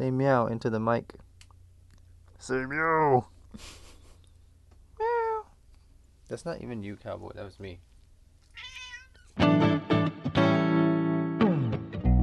Say meow into the mic. Say meow. meow. That's not even you, cowboy. That was me.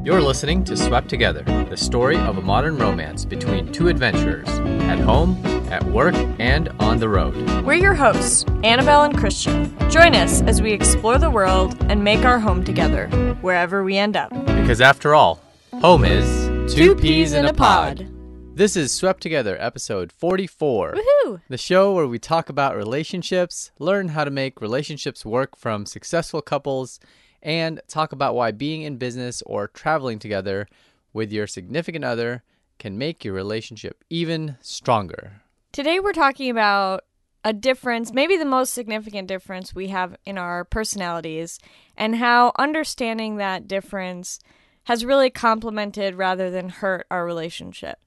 You're listening to Swept Together, the story of a modern romance between two adventurers at home, at work, and on the road. We're your hosts, Annabelle and Christian. Join us as we explore the world and make our home together, wherever we end up. Because after all, home is two, peas in a pod. This is Swept Together, episode 44. Woohoo! The show where we talk about relationships, learn how to make relationships work from successful couples, and talk about why being in business or traveling together with your significant other can make your relationship even stronger. Today we're talking about a difference, maybe the most significant difference we have in our personalities, and how understanding that difference has really complemented rather than hurt our relationship.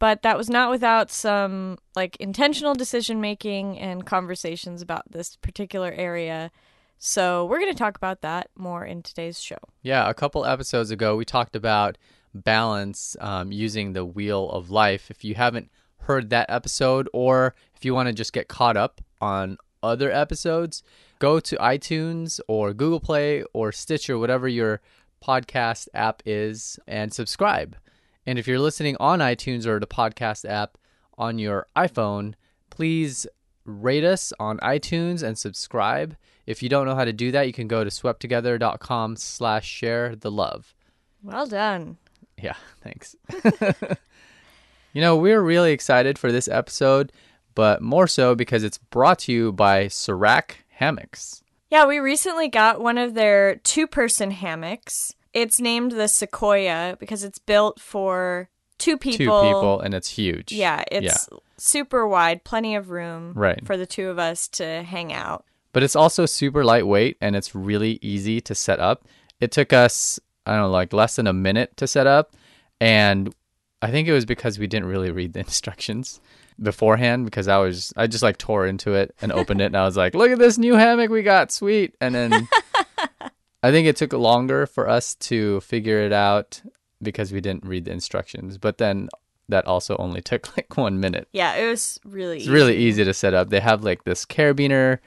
But that was not without some like intentional decision making and conversations about this particular area. So we're going to talk about that more in today's show. Yeah, a couple episodes ago, we talked about balance um, using the wheel of life. If you haven't heard that episode, or if you want to just get caught up on other episodes, go to iTunes or Google Play or Stitcher, whatever your podcast app is, and subscribe. And if you're listening on iTunes or the podcast app on your iPhone, please rate us on iTunes and subscribe. If you don't know how to do that, you can go to swepttogether.com slash share the love. Well done. Yeah, thanks. you know, we're really excited for this episode, but more so because it's brought to you by Serac Hammocks. Yeah, we recently got one of their two person hammocks. It's named the Sequoia because it's built for two people. Two people, and it's huge. Yeah, it's super wide, plenty of room Right. for the two of us to hang out. But it's also super lightweight and it's really easy to set up. It took us, I don't know, like less than a minute to set up. And I think it was because we didn't really read the instructions beforehand because I was, I just like tore into it and opened it and I was like, look at this new hammock we got. Sweet. And then I think it took longer for us to figure it out because we didn't read the instructions. But then that also only took like one minute. Yeah, it was really It's really easy to set up. They have like this carabiner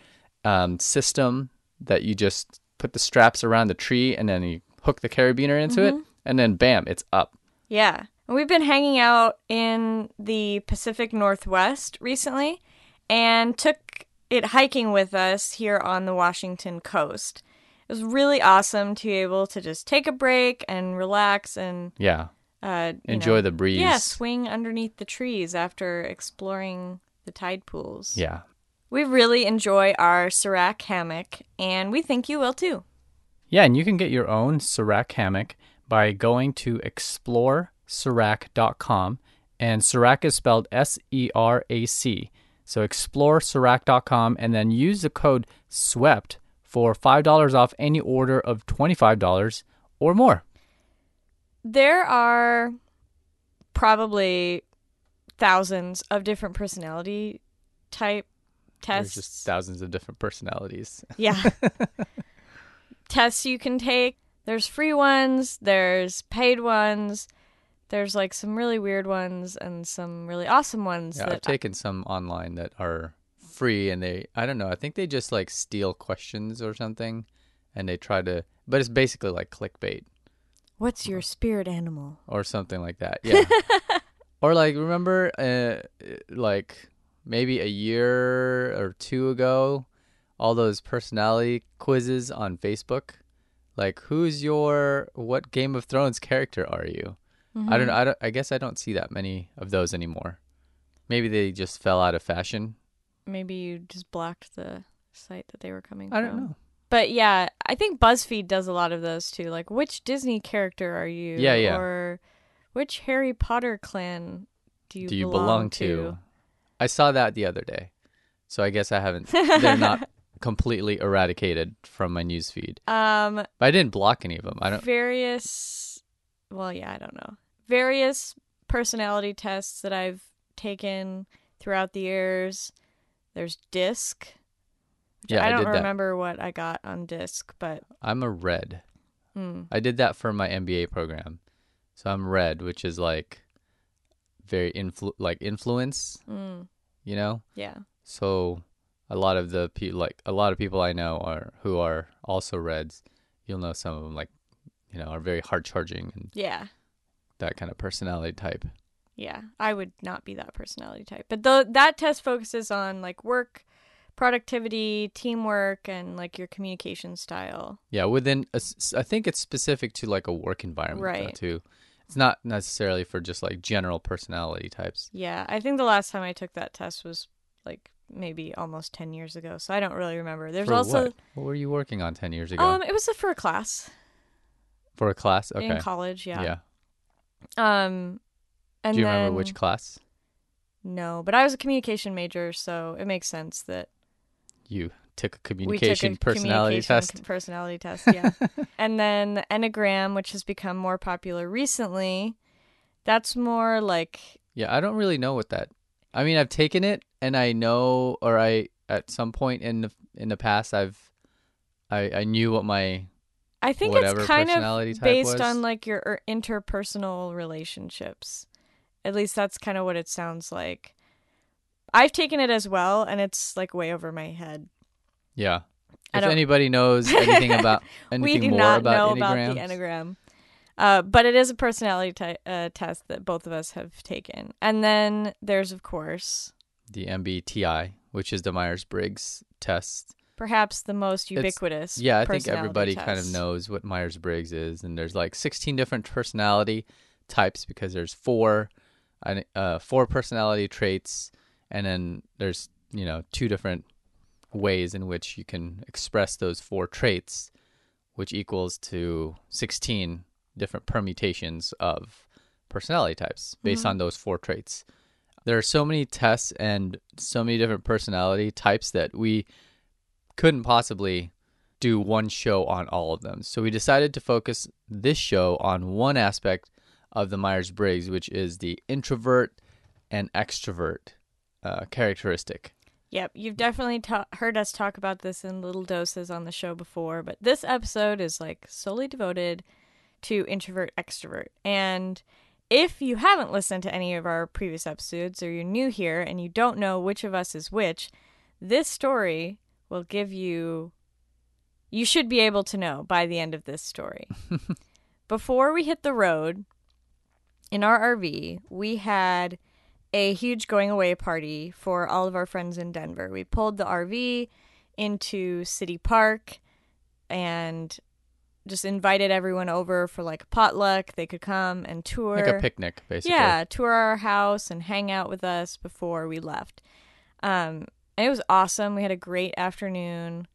um, system that you just put the straps around the tree and then you hook the carabiner into it, and then bam, it's up. Yeah. We've been hanging out in the Pacific Northwest recently and took it hiking with us here on the Washington coast. It was really awesome to be able to just take a break and relax and Yeah, uh, enjoy know, the breeze. Yeah, swing underneath the trees after exploring the tide pools. Yeah. We really enjoy our Serac hammock, and we think you will too. Yeah, and you can get your own Serac hammock by going to exploreserac.com. And Serac is spelled S E R A C. So explore exploreserac.com and then use the code SWEPT for $5 off any order of $25 or more. There are probably thousands of different personality type There's tests. just thousands of different personalities. yeah. tests you can take. There's free ones, there's paid ones, there's like some really weird ones and some really awesome ones Yeah, I've that taken some online that are free and they I don't know, I think they just like steal questions or something and they try to but it's basically like clickbait What's your spirit animal? or something like that. Yeah. or like remember uh like maybe a year or two ago all those personality quizzes on Facebook? Like who's your what Game of Thrones character are you? I don't know. I don't I guess I don't see that many of those anymore. Maybe they just fell out of fashion. Maybe you just blocked the site that they were coming I from. I don't know. But yeah, I think BuzzFeed does a lot of those too. Like, which Disney character are you? Yeah, yeah. Or which Harry Potter clan do you, do you belong, to? to? I saw that the other day. So I guess I haven't they're not completely eradicated from my news feed. Um, But I didn't block any of them. I don't various. Well, yeah, I don't know. Various personality tests that I've taken throughout the years. There's DISC. Yeah, I I don't did that. remember what I got on DISC, but I'm a red. mm, I did that for my MBA program. So I'm red, which is like very influ- like influence, Mm, you know. yeah. So a lot of the pe- like a lot of people I know are who are also Reds. You'll know some of them like you know are very hard charging and Yeah. that kind of personality type. Yeah. I would not be that personality type. But the, that test focuses on like work, productivity, teamwork, and like your communication style. Yeah, within a I think it's specific to like a work environment Right. too. It's not necessarily for just like general personality types. Yeah. I think the last time I took that test was like maybe almost 10 years ago. So I don't really remember. There's For also, what? what were you working on 10 years ago? um, it was for a class for a class? Okay. in college. Yeah. yeah. Um, and Do you then, remember which class No, but I was a communication major, so it makes sense that you took a we communication took a personality communication test? Personality test, yeah. and then the Enneagram, which has become more popular recently, that's more like Yeah, I don't really know what that. I mean, I've taken it and I know or I at some point in the in the past I've I I knew what my I think it's kind of based was. on like your er, interpersonal relationships. At least that's kind of what it sounds like. I've taken it as well, and it's like way over my head. yeah. I If don't- anybody knows anything about anything we do more not about know about the enneagram. Uh, but it is a personality ty- uh, test that both of us have taken. And then there's, of course, the MBTI, which is the Myers Briggs test. Perhaps the most ubiquitous. Yeah, I think everybody kind of knows what Myers Briggs is, and there's like 16 different personality types because there's four, uh, four personality traits, and then there's you know two different ways in which you can express those four traits, which equals to 16 different permutations of personality types based Mhm. on those four traits. There are so many tests and so many different personality types that we couldn't possibly do one show on all of them. So we decided to focus this show on one aspect of the Myers Briggs, which is the introvert and extrovert uh, characteristic. Yep, you've definitely ta- heard us talk about this in little doses on the show before, but this episode is like solely devoted to introvert extrovert. And if you haven't listened to any of our previous episodes or you're new here and you don't know which of us is which, this story will give you you should be able to know by the end of this story. Before we hit the road in our RV, we had a huge going away party for all of our friends in Denver. We pulled the RV into City Park and just invited everyone over for like a potluck. They could come and tour. Like a picnic, basically. Yeah, tour our house and hang out with us before we left. Um, and it was awesome. We had a great afternoon.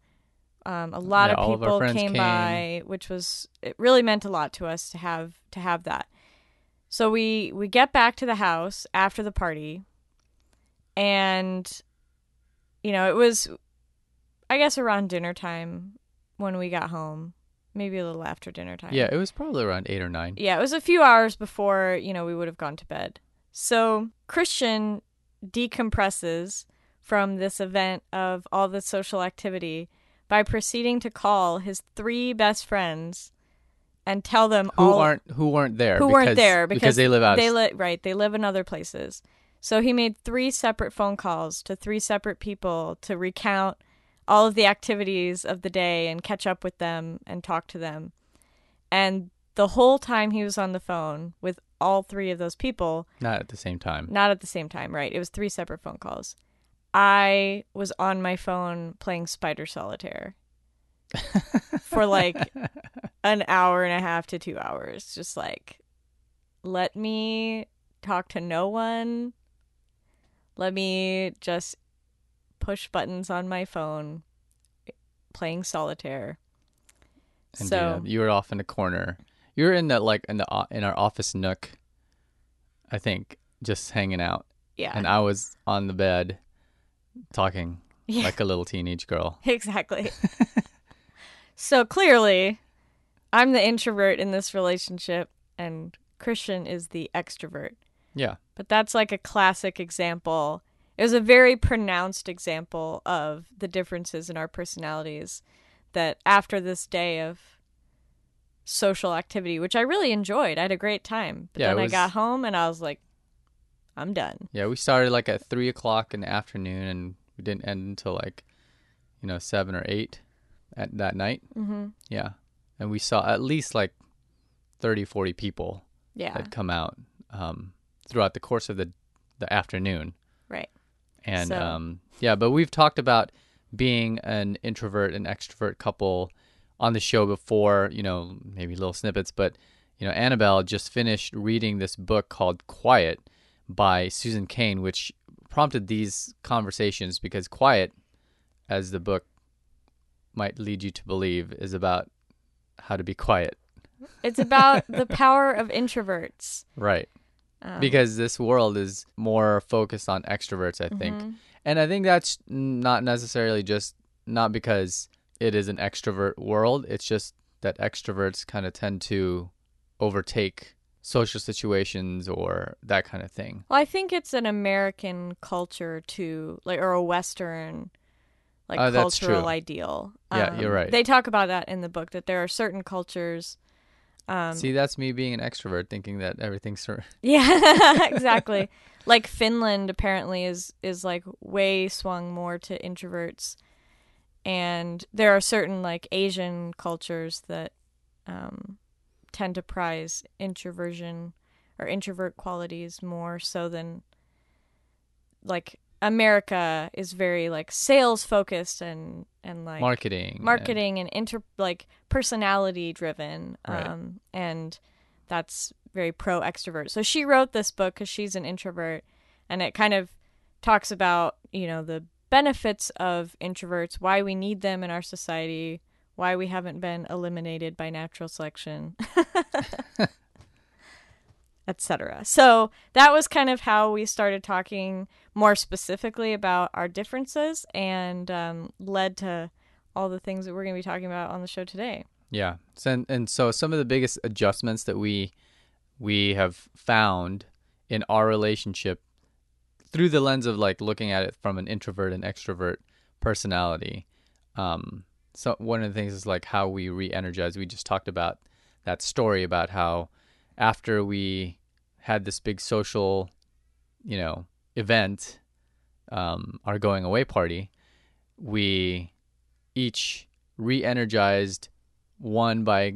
Um, a lot Yeah, of all of people came, came. by, which was it really meant a lot to us to have to have that. So we we get back to the house after the party, and you know it was, I guess around dinner time when we got home, maybe a little after dinner time. Yeah, it was probably around eight or nine. Yeah, it was a few hours before, you know, we would have gone to bed. So Christian decompresses from this event of all the social activity by proceeding to call his three best friends and tell them Who all aren't who weren't there? who weren't there because they live out. They li- right, they live in other places. So he made three separate phone calls to three separate people to recount all of the activities of the day and catch up with them and talk to them. And the whole time he was on the phone with all three of those people, not at the same time. not at the same time, right? It was three separate phone calls. I was on my phone playing Spider Solitaire for like an hour and a half to two hours. Just like, let me talk to no one. Let me just push buttons on my phone playing solitaire. And so, you, you were off in a corner. You were in the like in the in our office nook. I think just hanging out, yeah. and I was on the bed, talking Yeah. like a little teenage girl. Exactly. so clearly, I'm the introvert in this relationship, and Christian is the extrovert. Yeah, But that's like a classic example. It was a very pronounced example of the differences in our personalities that after this day of social activity, which I really enjoyed, I had a great time. But Yeah, then I got home and I was like, I'm done. Yeah, we started like at three o'clock in the afternoon, and we didn't end until like, you know, seven or eight at that night. Mm-hmm. Yeah, and we saw at least like 30, 40 people Yeah. that come out um, throughout the course of the the afternoon. Right. And So- um, yeah, but we've talked about being an introvert and extrovert couple on the show before, you know, maybe little snippets, but you know, Annabelle just finished reading this book called Quiet by Susan Cain, which prompted these conversations because Quiet, as the book might lead you to believe, is about how to be quiet. It's about the power of introverts. Right. Um, because this world is more focused on extroverts, I think. mhm. And I think that's not necessarily just not because it is an extrovert world. It's just that extroverts kind of tend to overtake social situations or that kind of thing. Well, I think it's an American culture to like or a Western like that's cultural true. ideal. Um, Yeah, you're right. They talk about that in the book that there are certain cultures. Um, See, that's me being an extrovert, thinking that everything's sort yeah, exactly. like Finland apparently is is like way swung more to introverts, and there are certain like Asian cultures that um, tend to prize introversion or introvert qualities more so than like America is very like sales focused and and like marketing. and- marketing and inter like personality driven Right. um and that's very pro extrovert so she wrote this book because she's an introvert and it kind of talks about you know the benefits of introverts why we need them in our society why we haven't been eliminated by natural selection etc so that was kind of how we started talking more specifically about our differences and um, led to all the things that we're going to be talking about on the show today. Yeah. And, and so some of the biggest adjustments that we we have found in our relationship through the lens of like looking at it from an introvert and extrovert personality. Um, so one of the things is like how we re-energize. We just talked about that story about how after we had this big social, you know, event, um, our going away party, we each re-energized one by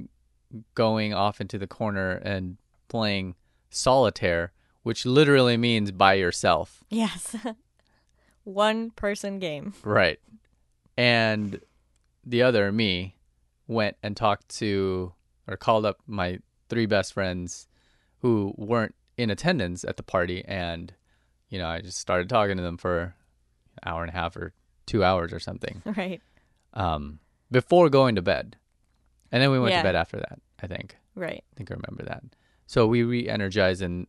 going off into the corner and playing solitaire which literally means by yourself Yes. One person game. right and the other me went and talked to or called up my three best friends who weren't in attendance at the party and you know i just started talking to them for an hour and a half or two hours or something Right. um, before going to bed. And then we went Yeah. to bed after that, I think. Right. I think I remember that. So we re energize in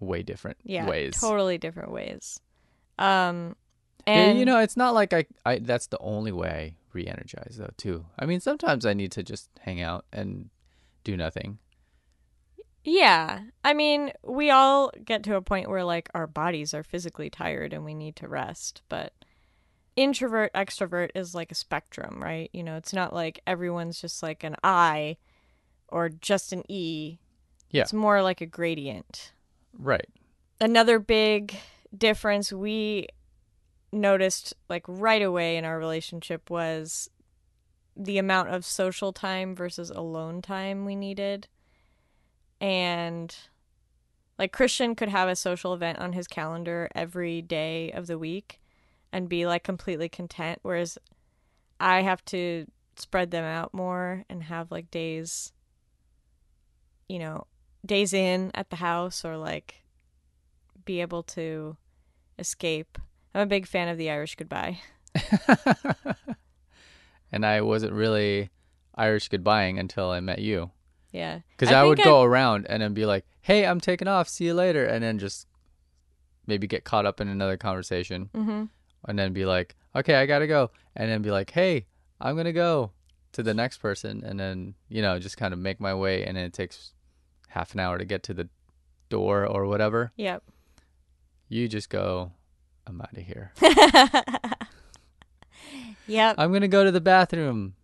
way different Yeah. ways. Totally different ways. Um Yeah, and you know, it's not like I, I that's the only way I re energize though too. I mean sometimes I need to just hang out and do nothing. Yeah. I mean, we all get to a point where like our bodies are physically tired and we need to rest, but introvert extrovert is like a spectrum, right? You know, it's not like everyone's just like an I or just an E. Yeah. It's more like a gradient. Right. Another big difference we noticed like right away in our relationship was the amount of social time versus alone time we needed. And like Christian could have a social event on his calendar every day of the week and be like completely content whereas I have to spread them out more and have like days you know, days in at the house or like be able to escape. I'm a big fan of the Irish goodbye. and I wasn't really Irish goodbying until I met you. Yeah. Because I, would think go around and then be like, "Hey, I'm taking off. See you later," and then just maybe get caught up in another conversation, hmm and then be like, "Okay, I gotta go," and then be like, "Hey, I'm gonna go to the next person," and then you know just kind of make my way, and then it takes half an hour to get to the door or whatever. Yep. You just go, "I'm out of here. Yep. I'm gonna go to the bathroom."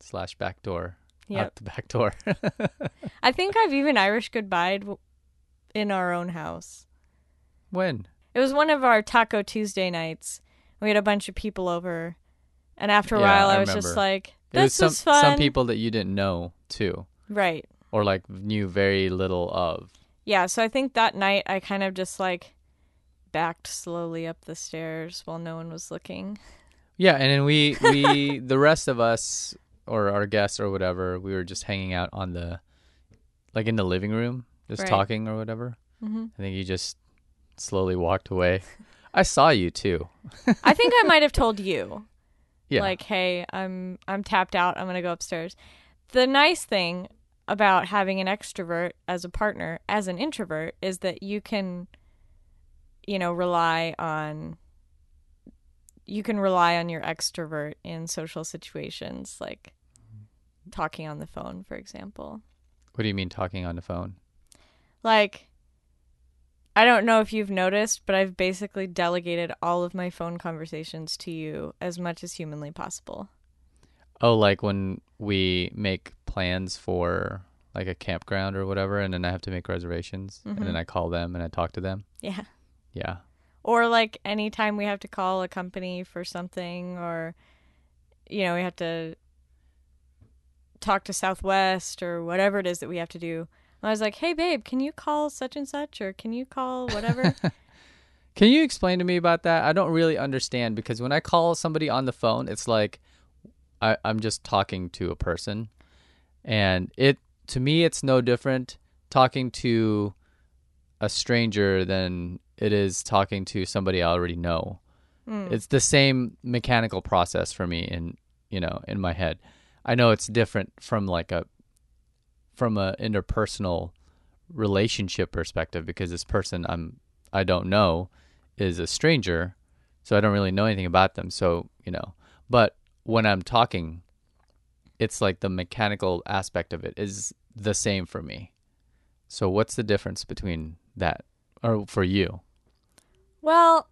Slash back door. Yep. Out the back door. I think I've even Irish goodbye in our own house. When? It was one of our Taco Tuesday nights. We had a bunch of people over, and after a Yeah, while, I I, was just remember. like, It was "This some was fun." some people that you didn't know too, right? or like knew very little of. Yeah. So I think that night I kind of just like backed slowly up the stairs while no one was looking. Yeah, and then we we the rest of us or our guests or whatever, we were just hanging out on the like in the living room, just Right. talking or whatever. hmm I think you just slowly walked away. I saw you too. I think I might have told you. Yeah. like hey i'm i'm tapped out i'm gonna go upstairs the nice thing about having an extrovert as a partner as an introvert is that you can you know rely on you can rely on your extrovert in social situations like talking on the phone for example what do you mean talking on the phone? like I don't know if you've noticed, but I've basically delegated all of my phone conversations to you as much as humanly possible. Oh, like when we make plans for like a campground or whatever, and then I have to make reservations, and then Mhm. I call them and I talk to them. Yeah. Yeah. Or like anytime we have to call a company for something or you know, we have to talk to Southwest or whatever it is that we have to do. I was like, "Hey babe, can you call such and such or can you call whatever?" Can you explain to me about that? I don't really understand because when I call somebody on the phone, it's like I, I'm just talking to a person, and it to me it's no different talking to a stranger than it is talking to somebody I already know. Mm. It's the same mechanical process for me in you know in my head. I know it's different from like a from a interpersonal relationship perspective because this person I'm I don't know is a stranger, so I don't really know anything about them. So you know, but when I'm talking, it's like the mechanical aspect of it is the same for me. So what's the difference between that, or for you? well,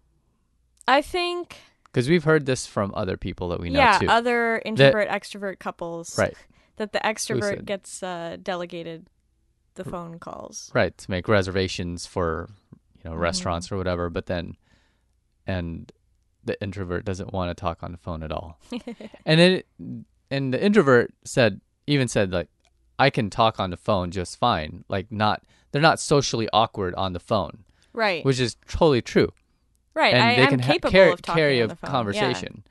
I think Because we've heard this from other people that we know yeah, too. other introvert extrovert couples. Right. That the extrovert gets uh, delegated the phone calls. right to make reservations for you know Mhm. restaurants or whatever but then and the introvert doesn't want to talk on the phone at all and it and the introvert said even said like i can talk on the phone just fine like not they're not socially awkward on the phone Right. which is totally true right. and I they am can ha- carry, of talking carry on a the phone. Yeah. conversation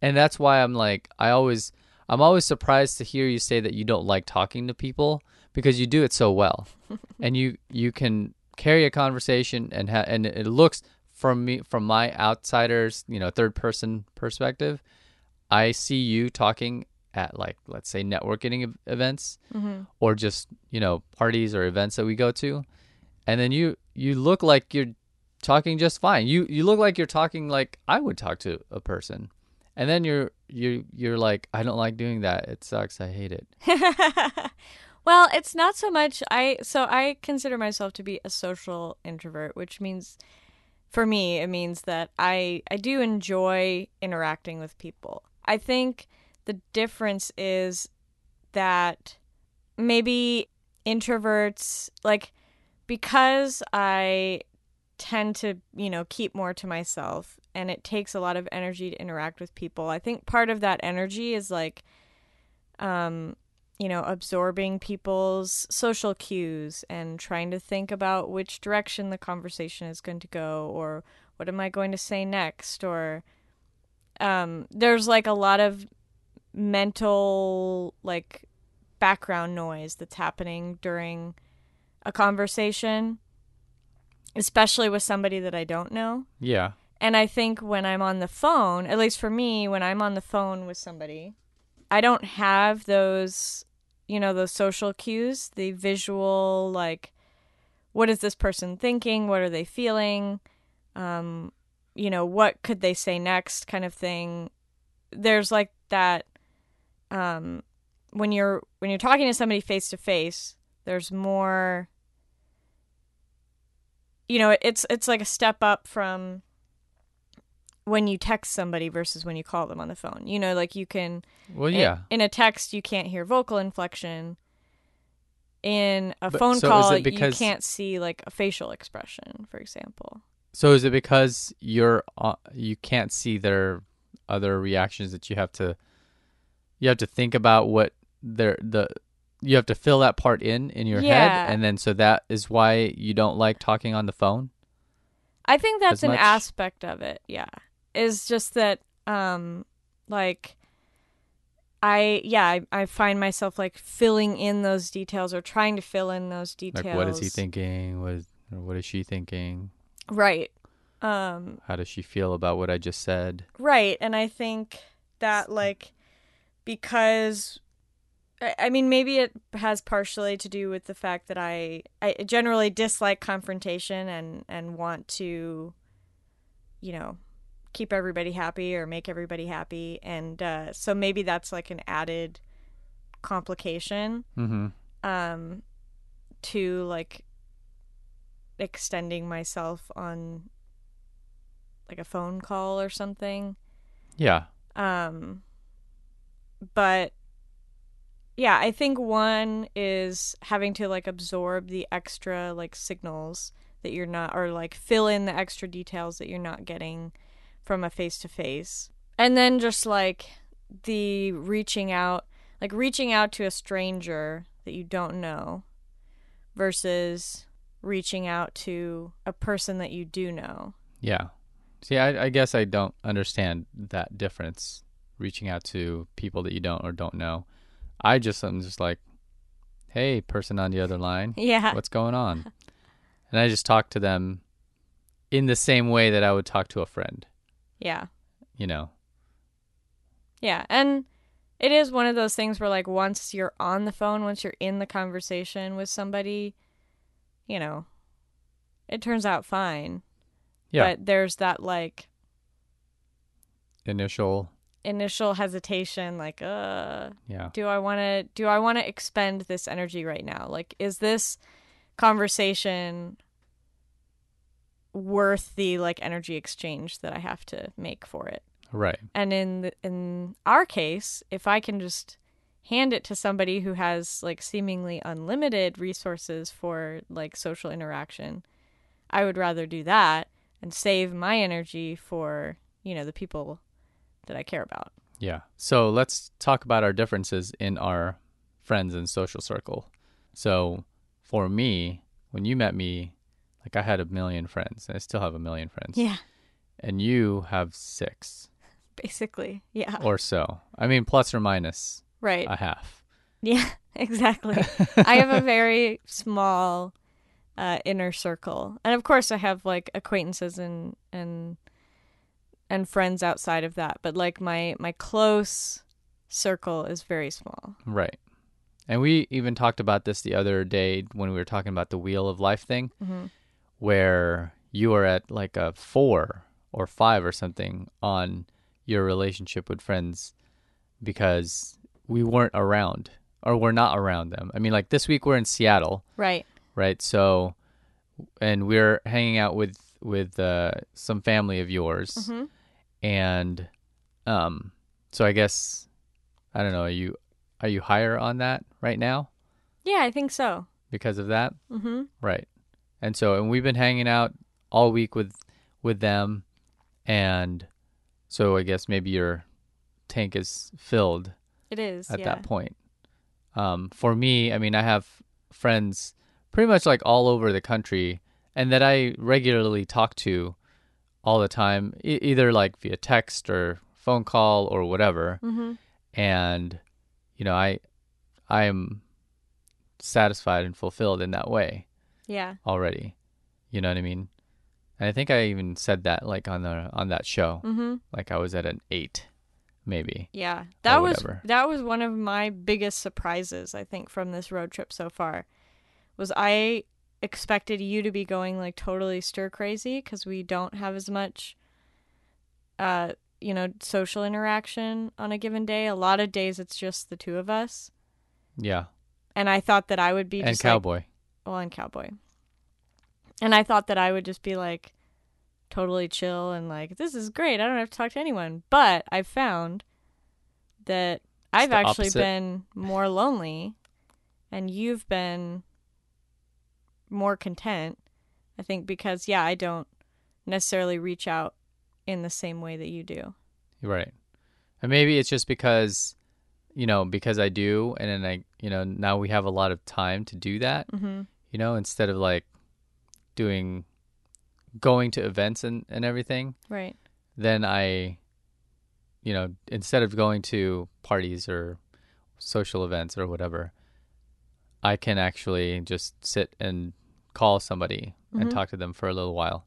and that's why i'm like i always i'm always surprised to hear you say that you don't like talking to people because you do it so well and you you can carry a conversation and ha- and it looks from me from my outsiders you know third person perspective i see you talking at like let's say networking ev- events Mhm. or just you know parties or events that we go to. And then you you look like you're talking just fine. You you look like you're talking like i would talk to a person. And then you're you you're like i don't like doing that. It sucks. I hate it. Well, it's not so much I so I consider myself to be a social introvert, which means for me it means that I I do enjoy interacting with people. I think the difference is that maybe introverts like because I tend to, you know, keep more to myself and it takes a lot of energy to interact with people. I think part of that energy is like um you know, absorbing people's social cues and trying to think about which direction the conversation is going to go or what am I going to say next or um there's like a lot of mental like background noise that's happening during a conversation especially with somebody that I don't know. yeah And I think when I'm on the phone, at least for me, when I'm on the phone with somebody, I don't have those, you know, those social cues, the visual, like, what is this person thinking? What are they feeling? Um, you know, what could they say next kind of thing. There's like that um when you're when you're talking to somebody face to face, there's more you know, it's it's like a step up from when you text somebody versus when you call them on the phone. You know, like you can well in- yeah in, a text you can't hear vocal inflection. In a But- phone so call because- you can't see like a facial expression, for example. So is it because you're uh, you can't see their other reactions that you have to you have to think about what their the you have to fill that part in in your Yeah. head and then so that is why you don't like talking on the phone? I think that's an aspect of it. Yeah. Is just that um like I yeah, I, I find myself like filling in those details or trying to fill in those details. Like what is he thinking? What is, or what is she thinking? Right. Um How does she feel about what I just said? Right, and I think that like because I mean maybe it has partially to do with the fact that I I generally dislike confrontation and and want to you know keep everybody happy or make everybody happy and uh so maybe that's like an added complication Mm-hmm. um to like extending myself on like a phone call or something Yeah. um but yeah i think one is having to like absorb the extra like signals that you're not or like fill in the extra details that you're not getting from a face to face and then just like the reaching out like reaching out to a stranger that you don't know versus reaching out to a person that you do know Yeah. See, I, I guess I don't understand that difference. Reaching out to people that you don't or don't know. I just I'm just like, hey, person on the other line, yeah what's going on? And I just talk to them in the same way that I would talk to a friend. yeah You know. Yeah, and it is one of those things where like once you're on the phone, once you're in the conversation with somebody, you know, it turns out fine. Yeah. But there's that like Initial. Initial hesitation like uh Yeah. do I want to do I want to expend this energy right now? Like is this conversation worth the like energy exchange that I have to make for it? Right. And in the, in our case, if I can just hand it to somebody who has like seemingly unlimited resources for like social interaction, I would rather do that and save my energy for, you know, the people that I care about. Yeah. So let's talk about our differences in our friends and social circle. So for me, when you met me, like I had a million friends. I still have a million friends. Yeah, And you have six basically. Yeah. or so. I mean, plus or minus Right. a half. Yeah, exactly. I have a very small uh, inner circle, and of course, I have like acquaintances and and and friends outside of that. But like my my close circle is very small. Right. And we even talked about this the other day when we were talking about the wheel of life thing, hmm where you are at like a four or five or something on your relationship with friends because we weren't around or we're not around them. I mean, like this week we're in Seattle, Right. right? So, and we're hanging out with with uh, some family of yours, hmm and um, so I guess I don't know. Are you are you higher on that right now Yeah, I think so. because of that? hmm Right. And so and we've been hanging out all week with with them and so I guess maybe your tank is filled It is at yeah. that point. Um for me, I mean I have friends pretty much like all over the country and that I regularly talk to all the time e- either like via text or phone call or whatever hmm and you know I I am satisfied and fulfilled in that way Yeah. already. You know what I mean? And I think I even said that like on the on that show. hmm Like I was at an 8 maybe. Yeah, that was that was one of my biggest surprises. I think from this road trip so far, was I expected you to be going like totally stir crazy because we don't have as much, uh, you know, social interaction on a given day. A lot of days it's just the two of us, Yeah. and I thought that I would be and just like, cowboy. well, and cowboy, and I thought that I would just be like totally chill and like this is great. I don't have to talk to anyone. But I found that I've actually opposite. been more lonely and you've been more content. I think because yeah, I don't necessarily reach out in the same way that you do. Right. And maybe it's just because, you know, because I do, and then I, you know, now we have a lot of time to do that, Mm-hmm. you know, instead of like doing, going to events and, and everything, Right. then I, you know, instead of going to parties or social events or whatever, I can actually just sit and call somebody and Mhm. talk to them for a little while.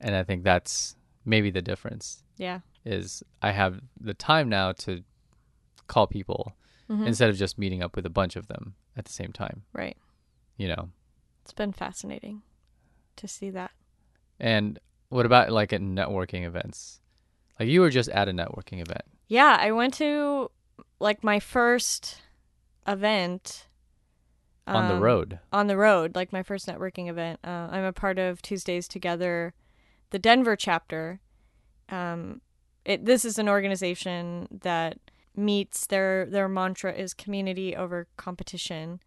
And I think that's maybe the difference Yeah. is I have the time now to call people Mhm. instead of just meeting up with a bunch of them at the same time, Right. you know. It's been fascinating to see that. And what about like at networking events? Like you were just at a networking event. Yeah, I went to like my first event on the um, road. On the road, like my first networking event. Uh, I'm a part of Tuesdays Together, the Denver chapter. Um, it this is an organization that meets their their mantra is community over competition,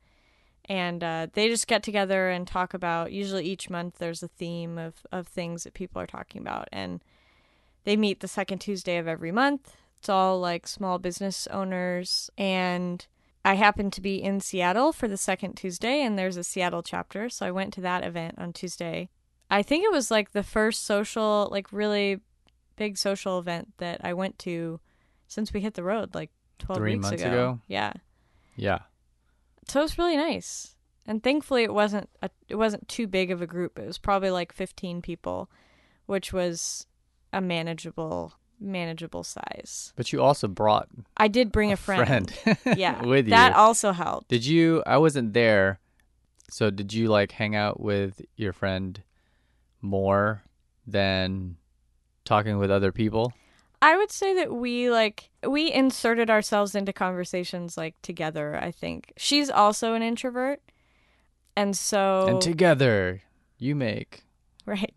and uh, they just get together and talk about. Usually, each month there's a theme of of things that people are talking about, and they meet the second Tuesday of every month. It's all like small business owners and I happened to be in Seattle for the second Tuesday, and there's a Seattle chapter. So I went to that event on Tuesday. I think it was like the first social, like really big social event that I went to since we hit the road, like 12 Three weeks months ago. ago? Yeah. Yeah. So it was really nice. And thankfully it wasn't a, it wasn't too big of a group. It was probably like 15 people, which was a manageable manageable size. But you also brought I did bring a, friend. Yeah. with you. That also helped. Did you? I wasn't there, so did you like hang out with your friend more than talking with other people? I would say that we like we inserted ourselves into conversations like together, I think. She's also an introvert. And so And together, you make. right.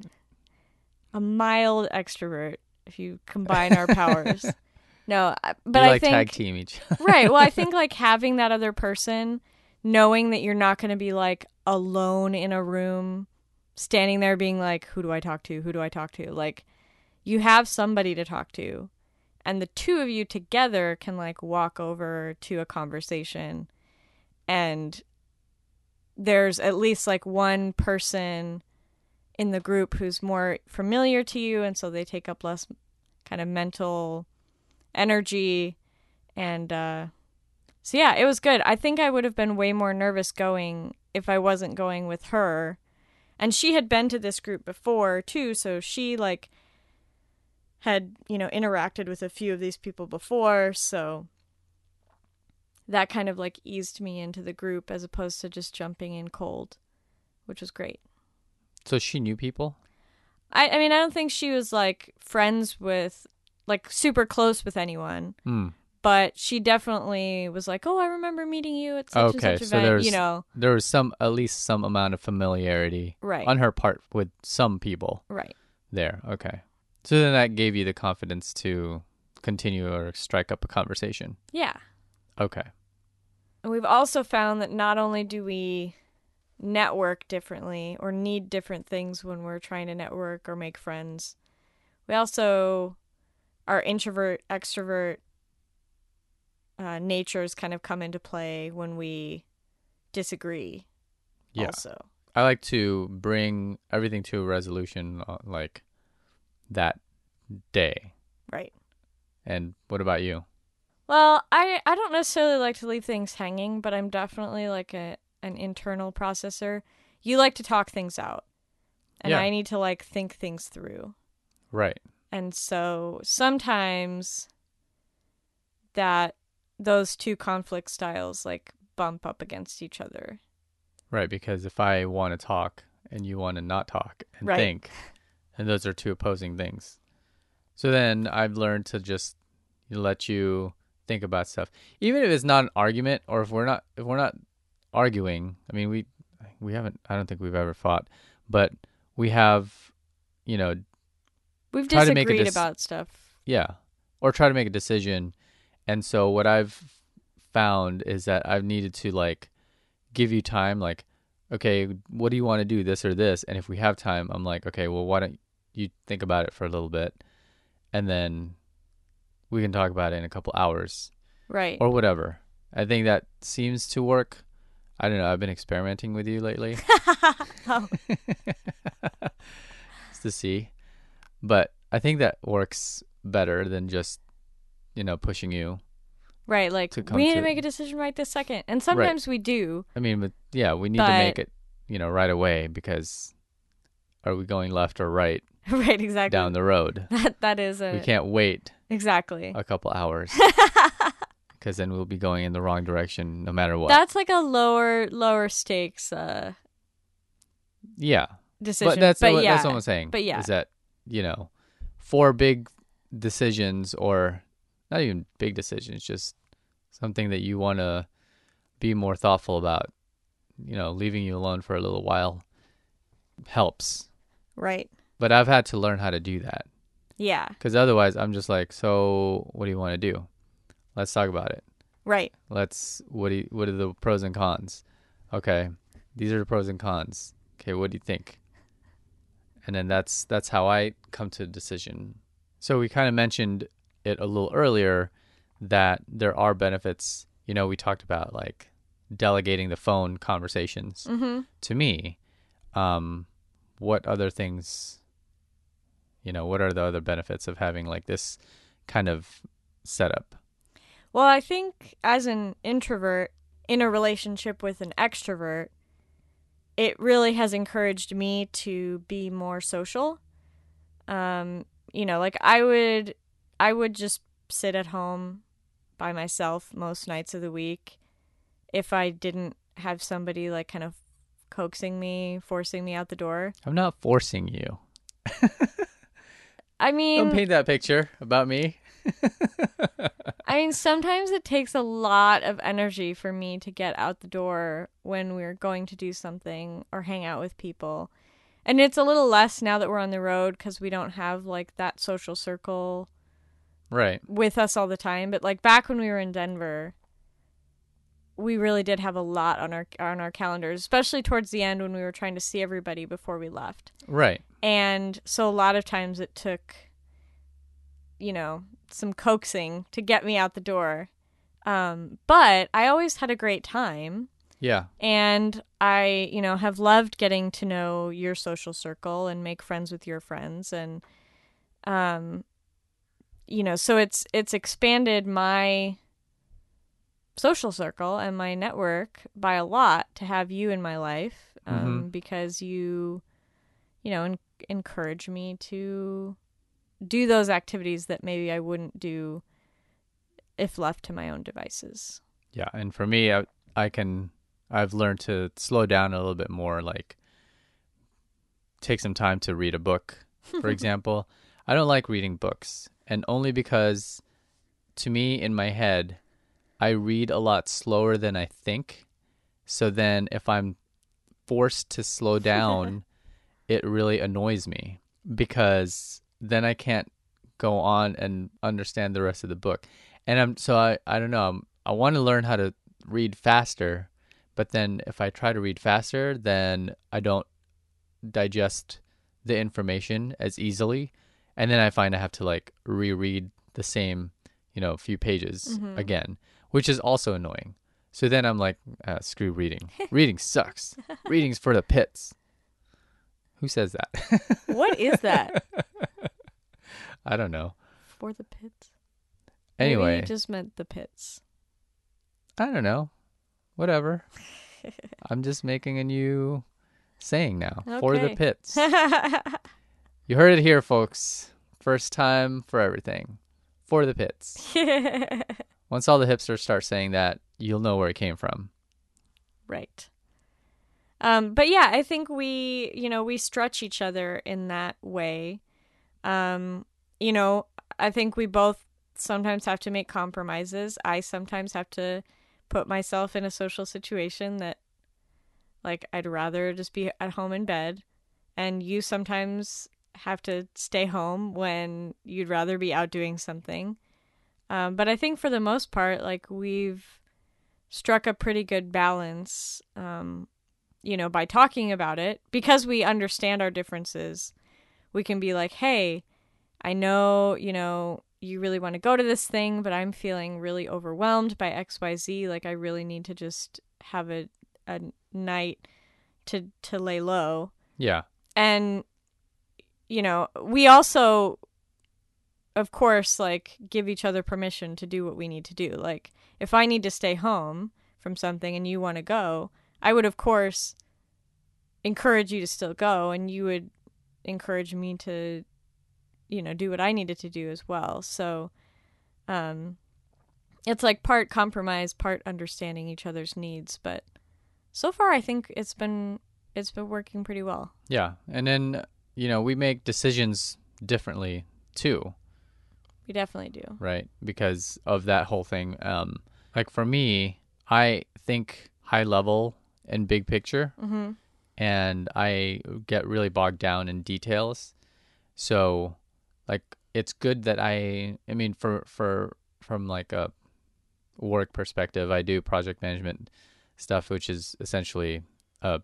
A mild extrovert if you combine our powers. No, uh, but you I think tag team each. right. Well, I think like having that other person, knowing that you're not going to be like alone in a room, standing there being like, who do I talk to? Who do I talk to? Like, you have somebody to talk to. And the two of you together can like walk over to a conversation and there's at least like one person in the group who's more familiar to you and so they take up less kind of mental energy. And uh so yeah it was good. I think i would have been way more nervous going if i wasn't going with her. And she had been to this group before too so she like had you know interacted with a few of these people before so that kind of like eased me into the group as opposed to just jumping in cold which was great so she knew people. i i mean i don't think she was like friends with like super close with anyone Hmm. but she definitely was like, "Oh, I remember meeting you at such Okay, and such so event." there's- you know, There was some, at least some amount of familiarity right, on her part with some people right, there. Okay. So then that gave you the confidence to continue or strike up a conversation. yeah. Okay. And we've also found that not only do we network differently or need different things when we're trying to network or make friends, we also our introvert extrovert uh, natures kind of come into play when we disagree. Yeah. Also, I like to bring everything to a resolution uh, like that day. right. And what about you? Well, I I don't necessarily like to leave things hanging, but I'm definitely like a an internal processor. You like to talk things out. And Yeah. I need to like think things through. Right. And so sometimes that those two conflict styles like bump up against each other. Right, because if I want to talk and you want to not talk and Right. think, and those are two opposing things. So then I've learned to just let you think about stuff, even if it's not an argument, or if we're not if we're not arguing. I mean, we we haven't. I don't think we've ever fought, but we have, you know, We've Try to make a disagreed about stuff. yeah, or try to make a decision. And so what I've found is that I've needed to like give you time like okay, what do you want to do this or this? And if we have time, I'm like, okay, well why don't you think about it for a little bit, and then we can talk about it in a couple hours Right. or whatever. I think that seems to work. I don't know. I've been experimenting with you lately. Oh. Just to see, but I think that works better than just you know pushing you. Right. Like to come we need to to- make a decision right this second, and sometimes we do. I mean, but yeah, we need to make it you know right away because are we going left or right right. Exactly. down the road? That that is a We can't wait exactly. a couple hours because then we'll be going in the wrong direction no matter what. That's like a lower lower stakes uh yeah, decision. but that's what, yeah. that's what I'm saying. But yeah. is that you know four big decisions or not even big decisions, just something that you want to be more thoughtful about. You know, leaving you alone for a little while helps. right. But I've had to learn how to do that Yeah. because otherwise, I'm just like, so what do you want to do? Let's talk about it. Right. Let's what do you, what are the pros and cons? Okay, these are the pros and cons. Okay, what do you think? And then that's that's how I come to a decision. So we kind of mentioned it a little earlier that there are benefits. You know, we talked about like delegating the phone conversations Mm-hmm. to me. Um, what other things? You know, what are the other benefits of having like this kind of setup? Well, I think as an introvert in a relationship with an extrovert, it really has encouraged me to be more social. Um, you know, like I would I would just sit at home by myself most nights of the week if I didn't have somebody like kind of coaxing me, forcing me out the door. I'm not forcing you. I mean, Don't paint that picture about me. I mean, sometimes it takes a lot of energy for me to get out the door when we're going to do something or hang out with people. And it's a little less now that we're on the road because we don't have like that social circle Right. with us all the time. But like back when we were in Denver, we really did have a lot on our on our calendars, especially towards the end when we were trying to see everybody before we left. Right. And so a lot of times it took, you know, some coaxing to get me out the door. Um, but I always had a great time. Yeah. And I, you know, have loved getting to know your social circle and make friends with your friends. And, um, you know, so it's, it's expanded my social circle and my network by a lot to have you in my life. Um, because you, you know, en- encourage me to do those activities that maybe I wouldn't do if left to my own devices. Yeah. And for me, I, I can, I've learned to slow down a little bit more, like take some time to read a book, for example. I don't like reading books, and only because to me, in my head, I read a lot slower than I think. So then if I'm forced to slow down, it really annoys me because then I can't go on and understand the rest of the book. And I'm so I I don't know. I'm, I want to learn how to read faster, but then if I try to read faster, then I don't digest the information as easily, and then I find I have to like reread the same, you know, few pages Mhm. again, which is also annoying. So then I'm like, ah, screw reading. reading sucks. Reading's for the pits. Who says that? What is that? I don't know. For the pits? Maybe Anyway, you just meant the pits. I don't know. Whatever. I'm just making a new saying now. For the pits. You heard it here, folks. First time for everything. For the pits. Once all the hipsters start saying that, you'll know where it came from. right. Um, but yeah, I think we, you know, we stretch each other in that way. Um, you know, I think we both sometimes have to make compromises. I sometimes have to put myself in a social situation that, like, I'd rather just be at home in bed. And you sometimes have to stay home when you'd rather be out doing something. Um, but I think for the most part, like, we've struck a pretty good balance, um, you know, by talking about it because we understand our differences. we can be like, hey, I know, you know, you really want to go to this thing, but I'm feeling really overwhelmed by XYZ. Like, I really need to just have a, a night to, to lay low. Yeah. And, you know, we also, of course, like, give each other permission to do what we need to do. Like, if I need to stay home from something and you want to go, I would, of course, encourage you to still go, and you would encourage me to, you know, do what I needed to do as well. So, um, it's like part compromise, part understanding each other's needs. But so far, I think it's been it's been working pretty well. Yeah. And then, you know, we make decisions differently too, We definitely do. right? Because of that whole thing. Um, like for me, I think high level and big picture, Mm-hmm. and I get really bogged down in details. So, like, it's good that I, I mean, for, for, from like a work perspective, I do project management stuff, which is essentially a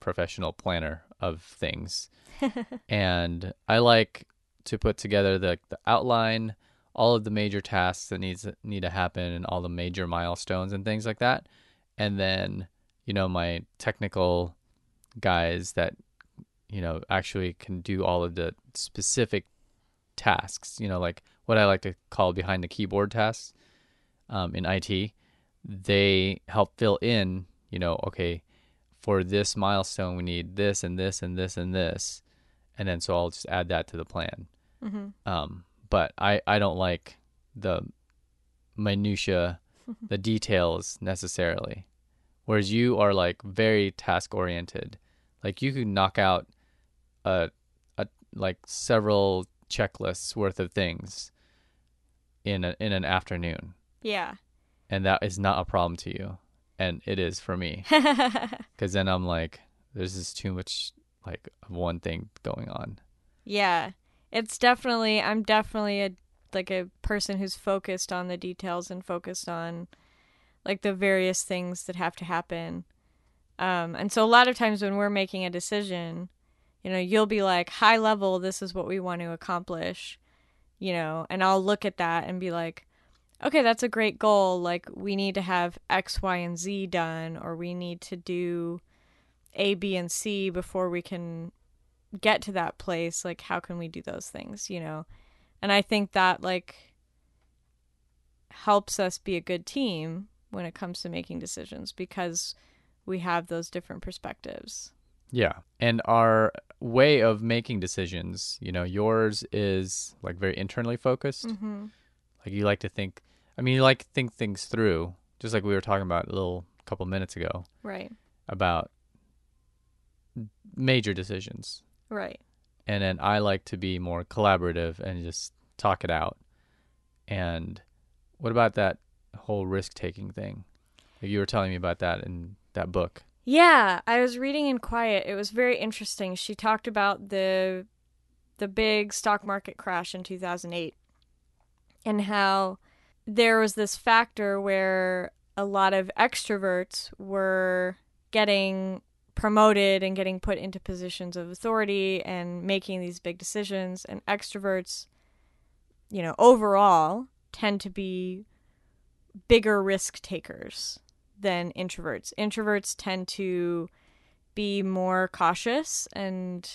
professional planner of things. and I like to put together the, the outline, all of the major tasks that needs need to happen, and all the major milestones and things like that. And then, you know, my technical guys that you know actually can do all of the specific tasks. You know, like what I like to call behind the keyboard tasks um, in IT. They help fill in. You know, okay, for this milestone we need this and this and this and this, and then so I'll just add that to the plan. Mm-hmm. Um, but I I don't like the minutia, the details necessarily. Whereas you are like very task oriented. Like you can knock out a a like several checklists worth of things in a, in an afternoon, Yeah. and that is not a problem to you, and it is for me. Because then I'm like, there's just too much like of one thing going on. Yeah. It's definitely I'm definitely a like a person who's focused on the details and focused on like the various things that have to happen. Um and so a lot of times when we're making a decision, you know, you'll be like high level this is what we want to accomplish, you know, and I'll look at that and be like okay, that's a great goal. Like we need to have X, Y, and Z done or we need to do A, B, and C before we can get to that place like how can we do those things you know and i think that like helps us be a good team when it comes to making decisions because we have those different perspectives Yeah. And our way of making decisions, you know, yours is like very internally focused. mm-hmm. Like you like to think, I mean, you like to think things through, just like we were talking about a little couple minutes ago right about major decisions. right And then I like to be more collaborative and just talk it out. And what about that whole risk taking thing? Like you were telling me about that in that book. yeah i was reading in quiet it was very interesting she talked about the the big stock market crash in 2008 and how there was this factor where a lot of extroverts were getting promoted and getting put into positions of authority and making these big decisions and extroverts you know overall tend to be bigger risk takers than introverts. Introverts tend to be more cautious and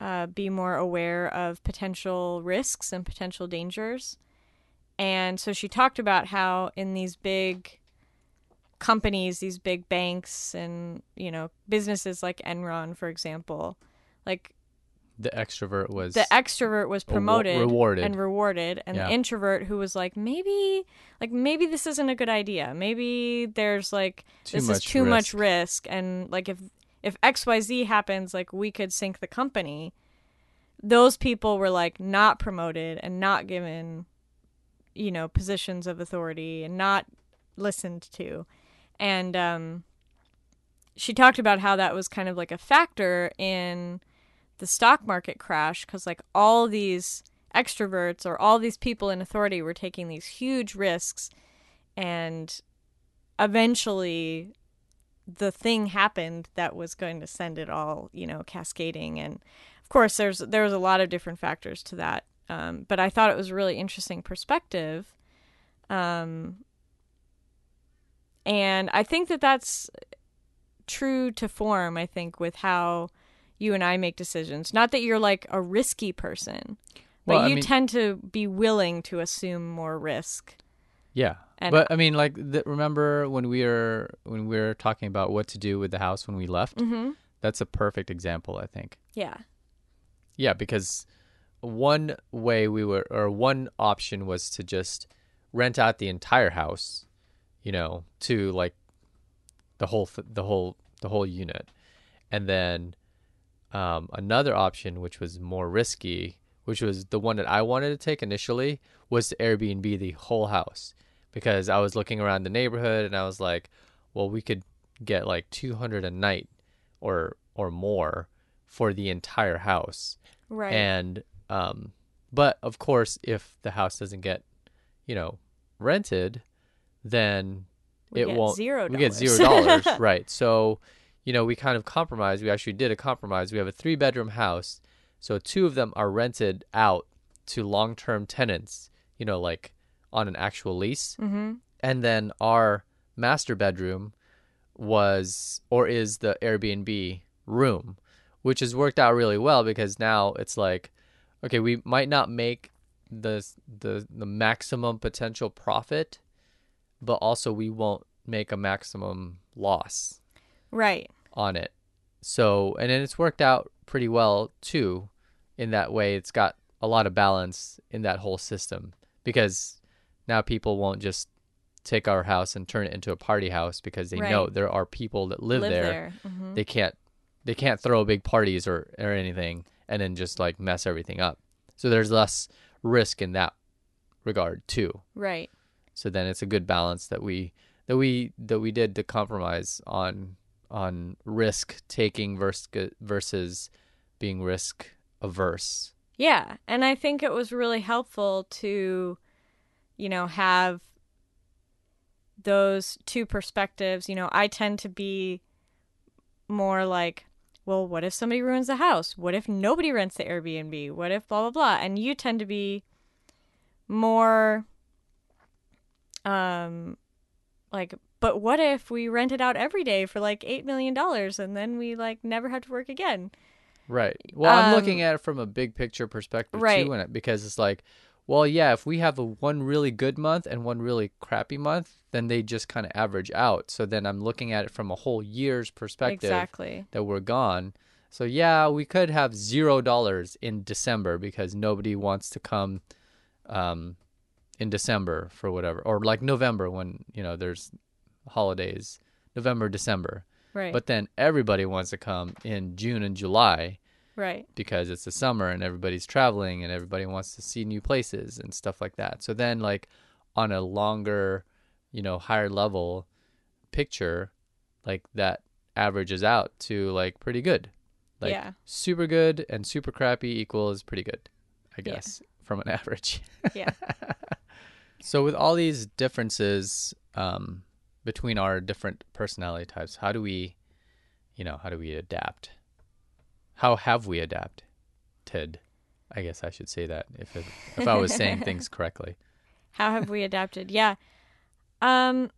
uh, be more aware of potential risks and potential dangers. And so she talked about how in these big companies, these big banks and, you know, businesses like Enron, for example, like The extrovert was the extrovert was promoted rewarded. and rewarded and Yeah. the introvert who was like maybe like maybe this isn't a good idea maybe there's like Too this is much too much risk. risk and like if if xyz happens like we could sink the company those people were like not promoted and not given you know positions of authority and not listened to and um she talked about how that was kind of like a factor in the stock market crash because like all these extroverts or all these people in authority were taking these huge risks and eventually the thing happened that was going to send it all you know cascading and of course, there's there's a lot of different factors to that. Um, but I thought it was a really interesting perspective. Um, and I think that that's true to form, I think, with how you and I make decisions. Not that you're like a risky person, but Well, you mean- tend to be willing to assume more risk. Yeah. And- but I mean, like, the, remember when we were when we were talking about what to do with the house when we left? Mm-hmm. That's a perfect example, I think. Yeah. Yeah, because one way we were, or one option was to just rent out the entire house, you know, to like the whole, th- the whole, the whole unit, and then um, another option, which was more risky, which was the one that I wanted to take initially, was to Airbnb the whole house because I was looking around the neighborhood and I was like, well, we could get like 200 a night or or more for the entire house. Right. And um but of course if the house doesn't get, you know, rented, then We it won't zero we get zero dollars. dollars. right. So, you know, we kind of compromised. We actually did a compromise. We have a three bedroom house. So two of them are rented out to long term tenants, you know, like on an actual lease. mm-hmm. And then our master bedroom was or is the Airbnb room, which has worked out really well because now it's like, okay, we might not make the the the maximum potential profit, but also we won't make a maximum loss Right. on it. So, and then it's worked out pretty well too in that way. It's got a lot of balance in that whole system because now people won't just take our house and turn it into a party house because they know there are people that live, Live there. there. Mhm. They can't they can't throw big parties or or anything and then just like mess everything up. So there's less risk in that regard too. Right. So then it's a good balance that we that we that we did to compromise on on risk taking versus versus being risk averse. Yeah, and I think it was really helpful to, you know, have those two perspectives. You know, I tend to be more like, well, what if somebody ruins the house? What if nobody rents the Airbnb? What if blah blah blah? And you tend to be more um like but what if we rent it out every day for like 8 million dollars and then we like never have to work again? Right. Well, I'm Um, looking at it from a big picture perspective Right. too in it because it's like, well, yeah, if we have a one really good month and one really crappy month, then they just kind of average out. So then I'm looking at it from a whole year's perspective. Exactly. that we're gone. So yeah, we could have zero dollars in December because nobody wants to come um, in December for whatever, or like November when you know there's holidays, November, December. Right. But then everybody wants to come in June and July right. because it's the summer and everybody's traveling and everybody wants to see new places and stuff like that. So then like on a longer, you know, higher level picture, like that averages out to like pretty good. Like Yeah. super good and super crappy equals pretty good, I Yeah. guess, from an average. Yeah. So with all these differences um, between our different personality types, how do we, you know, how do we adapt? How have we adapted? I guess I should say that if it, if I was saying things correctly. How have we adapted? Yeah. Um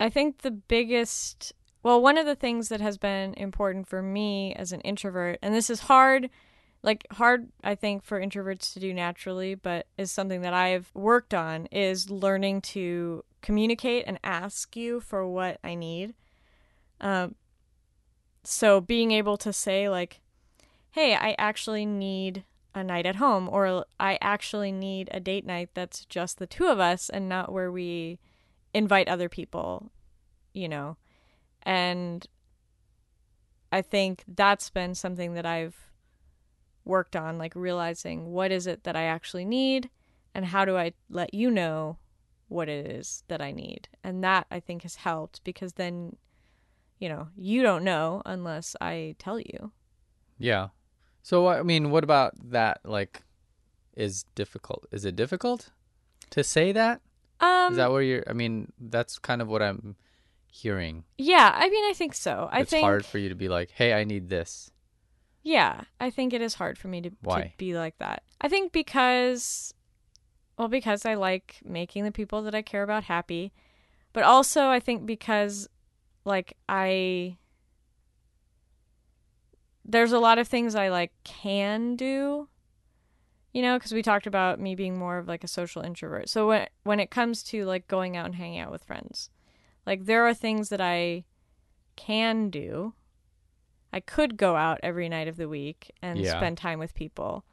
I think the biggest well, one of the things that has been important for me as an introvert, and this is hard like hard I think for introverts to do naturally, but is something that I've worked on is learning to communicate and ask you for what I need. Um so being able to say like hey, I actually need a night at home or I actually need a date night that's just the two of us and not where we invite other people, you know. And I think that's been something that I've worked on like realizing what is it that I actually need and how do I let you know what it is that I need. And that I think has helped because then you know, you don't know unless I tell you. Yeah. So I mean, what about that? Like, is difficult? Is it difficult to say that? Um Is that where you're? I mean, that's kind of what I'm hearing. Yeah, I mean, I think so. I it's think it's hard for you to be like, "Hey, I need this." Yeah, I think it is hard for me to, to be like that. I think because, well, because I like making the people that I care about happy, but also I think because, like, I. There's a lot of things I like can do, you know, because we talked about me being more of like a social introvert. So when when it comes to like going out and hanging out with friends, like there are things that I can do I could go out every night of the week and Yeah. spend time with people.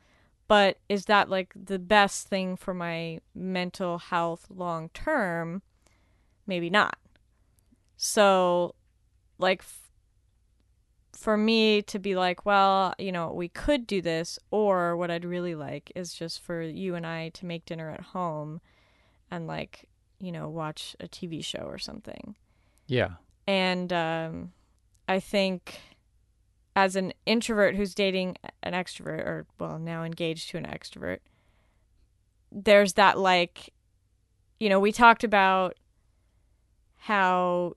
But is that like the best thing for my mental health long term? Maybe not. So, like, f- for me to be like, well, you know, we could do this, or what I'd really like is just for you and I to make dinner at home and, like, you know, watch a TV show or something Yeah. and um, I think as an introvert who's dating an extrovert, or well, now engaged to an extrovert, there's that like, you know, we talked about how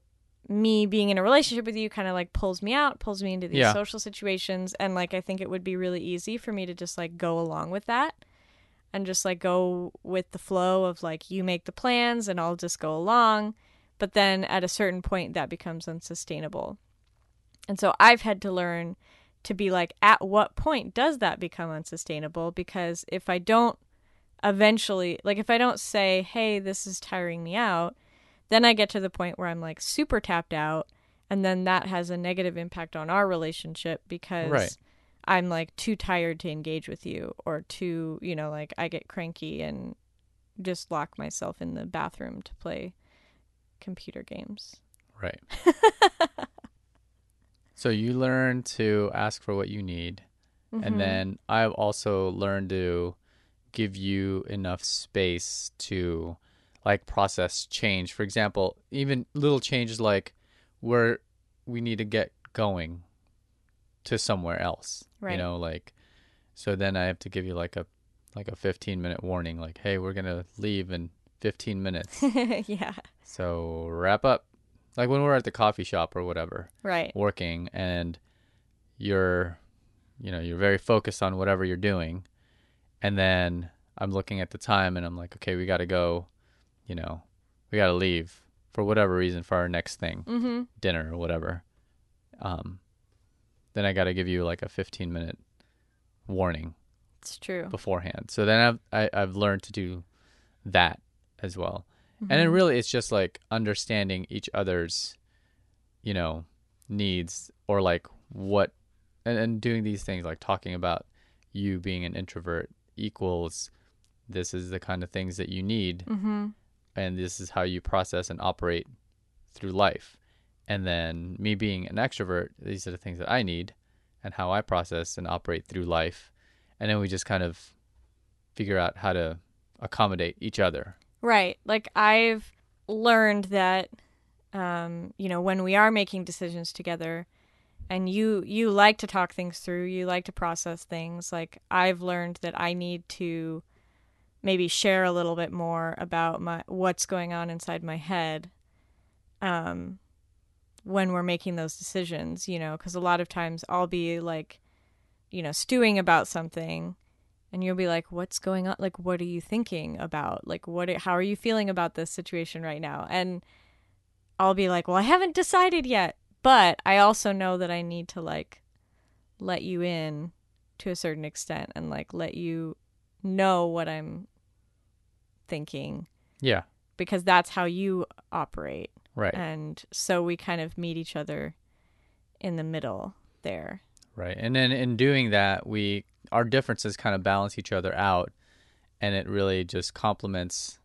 me being in a relationship with you kind of like pulls me out, pulls me into these Yeah. social situations, and like I think it would be really easy for me to just like go along with that. And just like go with the flow of like you make the plans and I'll just go along but then at a certain point that becomes unsustainable. And so I've had to learn to be like, at what point does that become unsustainable? Because if I don't eventually, like, if I don't say, hey, this is tiring me out, then I get to the point where I'm like super tapped out. And then that has a negative impact on our relationship because Right. I'm like too tired to engage with you or too, you know, like I get cranky and just lock myself in the bathroom to play computer games. Right. so you learn to ask for what you need. Mm-hmm. And then I've also learned to give you enough space to like process change. For example, even little changes like where we need to get going to somewhere else. Right. You know, like so then I have to give you like a like a 15 minute warning like hey, we're going to leave in 15 minutes. yeah, so wrap up. Like when we're at the coffee shop or whatever right. working and you're you know you're very focused on whatever you're doing and then i'm looking at the time and i'm like okay we got to go you know we got to leave for whatever reason for our next thing Mm-hmm. dinner or whatever um then i got to give you like a 15 minute warning It's true. beforehand so then i've I, i've learned to do that as well and Mm-hmm. then really it's just like understanding each other's you know needs or like what and, and doing these things like talking about you being an introvert equals this is the kind of things that you need Mm-hmm. and this is how you process and operate through life and then me being an extrovert these are the things that i need and how i process and operate through life and then we just kind of figure out how to accommodate each other Right. Like I've learned that, um, you know, when we are making decisions together, and you you like to talk things through, you like to process things. Like I've learned that I need to maybe share a little bit more about my what's going on inside my head. Um, when we're making those decisions, you know, because a lot of times I'll be like, you know, stewing about something and you'll be like what's going on? Like what are you thinking about? Like what how are you feeling about this situation right now? And i'll be like well i haven't decided yet but i also know that i need to like let you in to a certain extent and like let you know what i'm thinking. Yeah. Because that's how you operate. Right. And so we kind of meet each other in the middle there. Right. And then in doing that, we our differences kind of balance each other out and it really just complements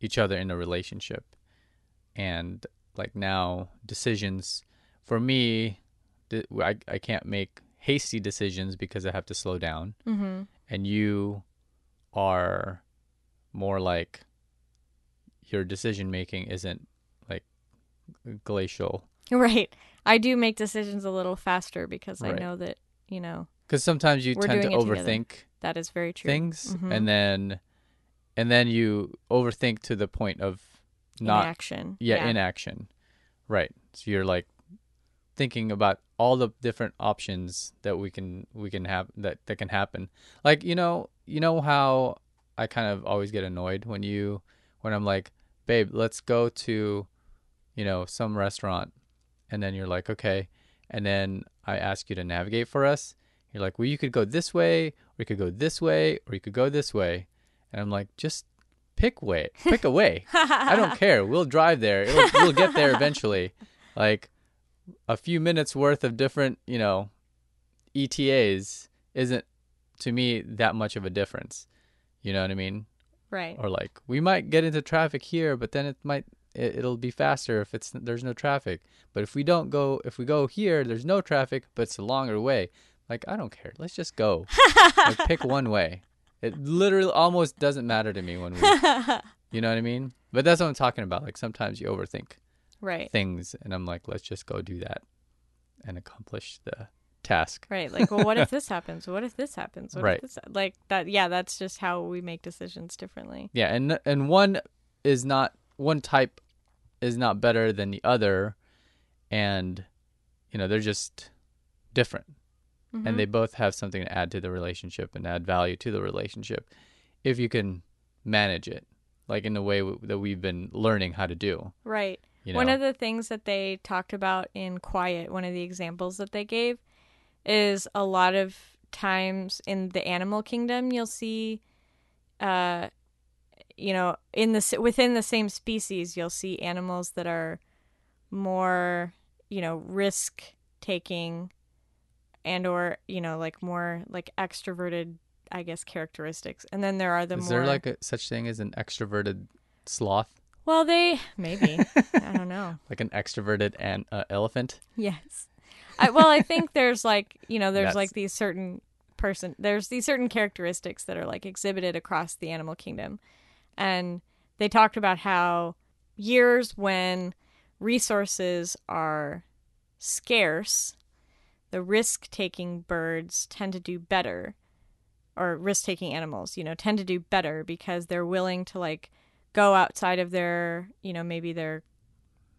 each other in a relationship. And like now decisions for me I I can't make hasty decisions because I have to slow down mm-hmm. and you are more like your decision making isn't like glacial right i do make decisions a little faster because i know that you know because sometimes you We're tend to it together. overthink that is very true things Mhm. and then and then you overthink to the point of not inaction yeah, inaction right so you're like thinking about all the different options that we can we can have that that can happen. Like you know you know how I kind of always get annoyed when you when I'm like, babe, let's go to you know some restaurant, and then you're like, okay, and then I ask you to navigate for us. You're like, well, you could go this way, or you could go this way, or you could go this way, and I'm like, just pick way, pick a way. I don't care. We'll drive there. It'll, we'll get there eventually. Like a few minutes worth of different, you know, ETAs isn't to me that much of a difference. You know what I mean? Right. Or like we might get into traffic here, but then it might it, it'll be faster if it's there's no traffic. But if we don't go if we go here, there's no traffic, but it's a longer way. Like I don't care. Let's just go. like pick one way. It literally almost doesn't matter to me when we You know what I mean? But that's what I'm talking about. Like sometimes you overthink Right. things and I'm like, let's just go do that and accomplish the task. Right. Like, well, what if this happens? What if this happens? What Right. if this like that yeah, that's just how we make decisions differently. Yeah, and and one is not one type is not better than the other and you know, they're just different. Mhm. And they both have something to add to the relationship and add value to the relationship if you can manage it like in the way w- that we've been learning how to do, Right. you know. One of the things that they talked about in Quiet, one of the examples that they gave, is a lot of times in the animal kingdom, you'll see, uh, you know, in the within the same species, you'll see animals that are more, you know, risk taking, and or you know, like more like extroverted, I guess, characteristics. And then there are the more is more there like a, such thing as an extroverted sloth? well, they maybe I don't know. Like an extroverted an, uh, elephant? Yes. I, well, I think there's like you know there's That's- like these certain person there's these certain characteristics that are like exhibited across the animal kingdom, and they talked about how years when resources are scarce, the risk taking birds tend to do better, or risk taking animals, you know, tend to do better because they're willing to like go outside of their you know maybe their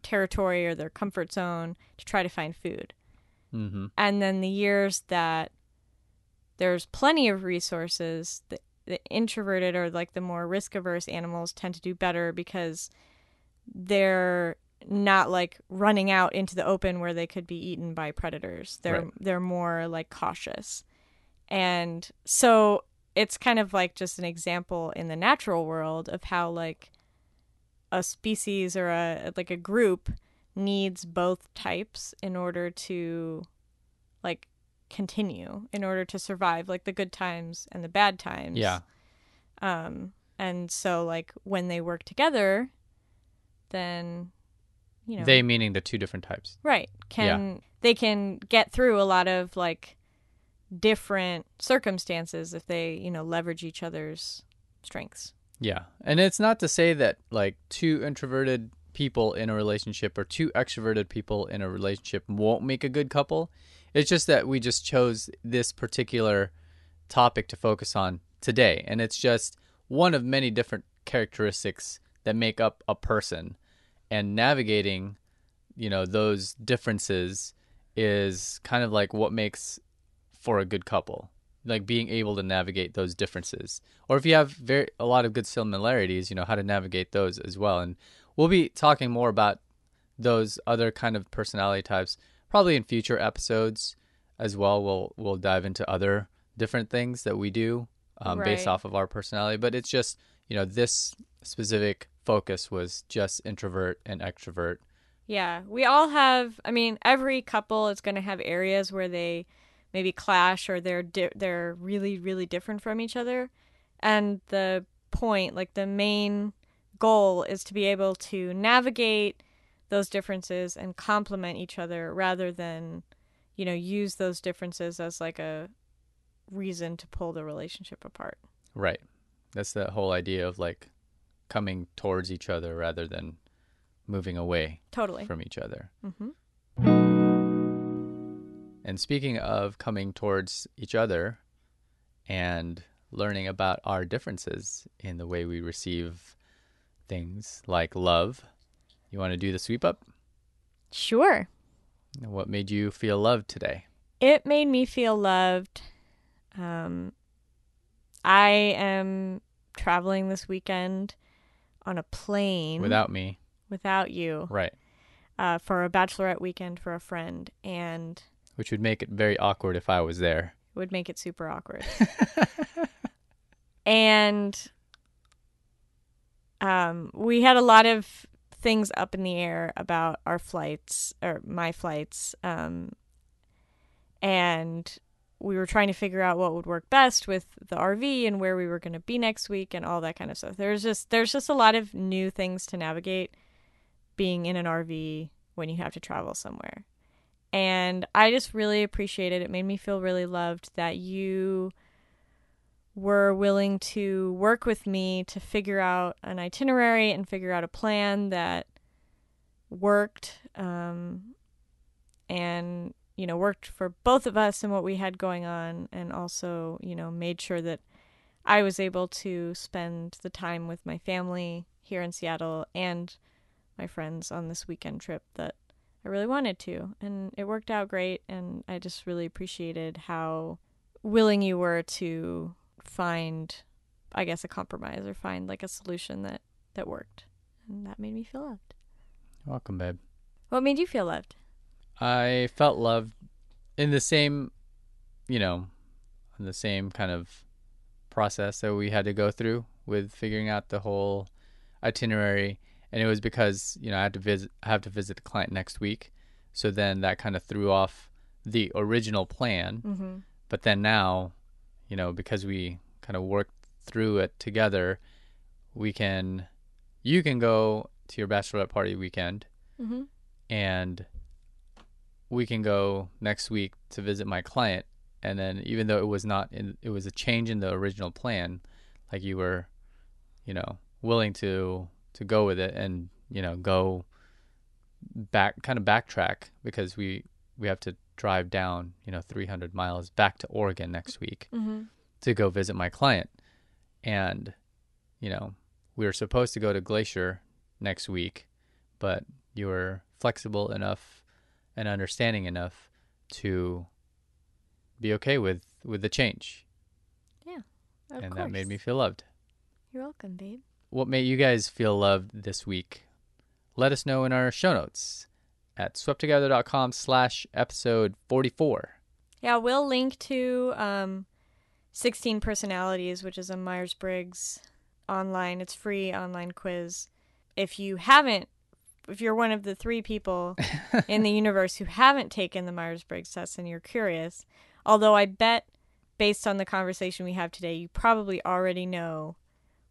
territory or their comfort zone to try to find food. Mhm. And then the years that there's plenty of resources, the, the introverted or like the more risk averse animals tend to do better because they're not like running out into the open where they could be eaten by predators. They're Right. they're more like cautious. And so it's kind of like just an example in the natural world of how like a species or a like a group needs both types in order to like continue in order to survive like the good times and the bad times Yeah. um and so like when they work together then you know They meaning the two different types. right can they can get through a lot of like different circumstances if they you know leverage each other's strengths Yeah. And it's not to say that like two introverted people in a relationship or two extroverted people in a relationship won't make a good couple. It's just that we just chose this particular topic to focus on today. And it's just one of many different characteristics that make up a person. And navigating, you know, those differences is kind of like what makes for a good couple like being able to navigate those differences. Or if you have very a lot of good similarities you know how to navigate those as well. And we'll be talking more about those other kind of personality types probably in future episodes as well. We'll we'll dive into other different things that we do um, based off of our personality. But it's just you know this specific focus was just introvert and extrovert Yeah, we all have. I mean, every couple is going to have areas where they maybe clash or they're di- they're really really different from each other. And the point, like the main goal, is to be able to navigate those differences and complement each other rather than, you know, use those differences as like a reason to pull the relationship apart. right that's the whole idea of like coming towards each other rather than moving away Totally. from each other. hmm And speaking of coming towards each other and learning about our differences in the way we receive things like love, you want to do the sweep up? Sure. What made you feel loved today? It made me feel loved. Um, I am traveling this weekend on a plane Without me. without you Right. uh, for a bachelorette weekend for a friend, and Which would make it very awkward if I was there. would make it super awkward. and um, we had a lot of things up in the air about our flights or my flights um, and we were trying to figure out what would work best with the RV and where we were going to be next week and all that kind of stuff. There's just there's just a lot of new things to navigate being in an RV when you have to travel somewhere. And I just really appreciated it. It made me feel really loved that you were willing to work with me to figure out an itinerary and figure out a plan that worked um, and you know worked for both of us and what we had going on and also you know made sure that i was able to spend the time with my family here in seattle and my friends on this weekend trip that i really wanted to. And it worked out great and i just really appreciated how willing you were to find i guess a compromise or find like a solution that that worked. And that made me feel loved. Welcome, babe. what made you feel loved I felt loved in the same, you know, in the same kind of process that we had to go through with figuring out the whole itinerary. And it was because, you know, I had to visit I have to visit the client next week. So then that kind of threw off the original plan. mm-hmm. But then now, you know, because we kind of worked through it together, we can you can go to your bachelorette party weekend Mm-hmm. and we can go next week to visit my client and then even though it was not in it was a change in the original plan like you were you know willing to to go with it and you know go back kind of backtrack because we we have to drive down you know 300 miles back to Oregon next week Mm-hmm. to go visit my client and you know we were supposed to go to glacier next week but you were flexible enough and understanding enough to be okay with with the change Of and course. that made me feel loved You're welcome, babe. what made you guys feel loved this week let us know in our show notes at sweptogether.com slash episode 44 Yeah, we'll link to um, 16 Personalities, which is a Myers Briggs online. It's free online quiz. If you haven't, if you're one of the three people in the universe who haven't taken the Myers Briggs test and you're curious, although I bet based on the conversation we have today, you probably already know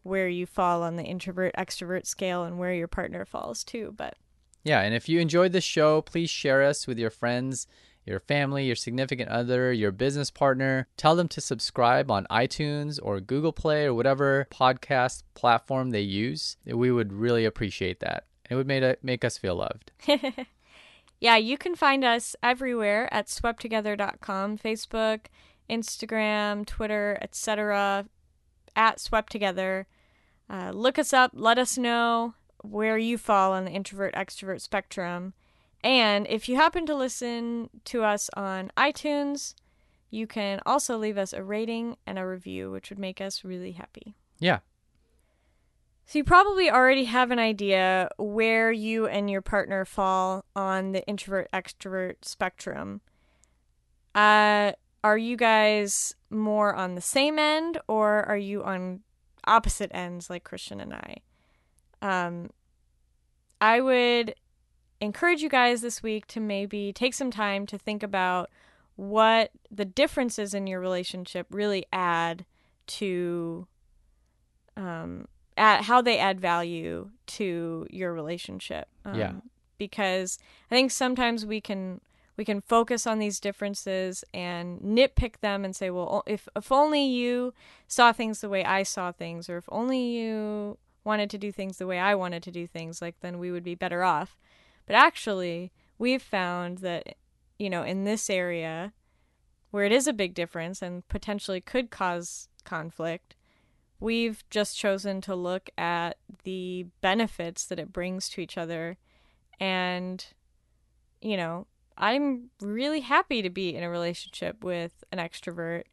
where you fall on the introvert extrovert scale and where your partner falls too. But Yeah, and if you enjoyed the show, please share us with your friends, your family, your significant other, your business partner. Tell them to subscribe on iTunes or Google Play or whatever podcast platform they use. We would really appreciate that. It would make, make us feel loved. Yeah, you can find us everywhere at sweptogether.com, Facebook, Instagram, Twitter, etc. at Swept Together. Uh, look us up, let us know where you fall on the introvert extrovert spectrum. And if you happen to listen to us on iTunes, you can also leave us a rating and a review, which would make us really happy. Yeah. So you probably already have an idea where you and your partner fall on the introvert extrovert spectrum. Uh are you guys more on the same end or are you on opposite ends like Christian and I? Um I would encourage you guys this week to maybe take some time to think about what the differences in your relationship really add to um at how they add value to your relationship. Um, Yeah. Because I think sometimes we can we can focus on these differences and nitpick them and say, well, if if only you saw things the way I saw things, or if only you wanted to do things the way I wanted to do things, like then we would be better off. But actually, we've found that you know in this area where it is a big difference and potentially could cause conflict we've just chosen to look at the benefits that it brings to each other and you know I'm really happy to be in a relationship with an extrovert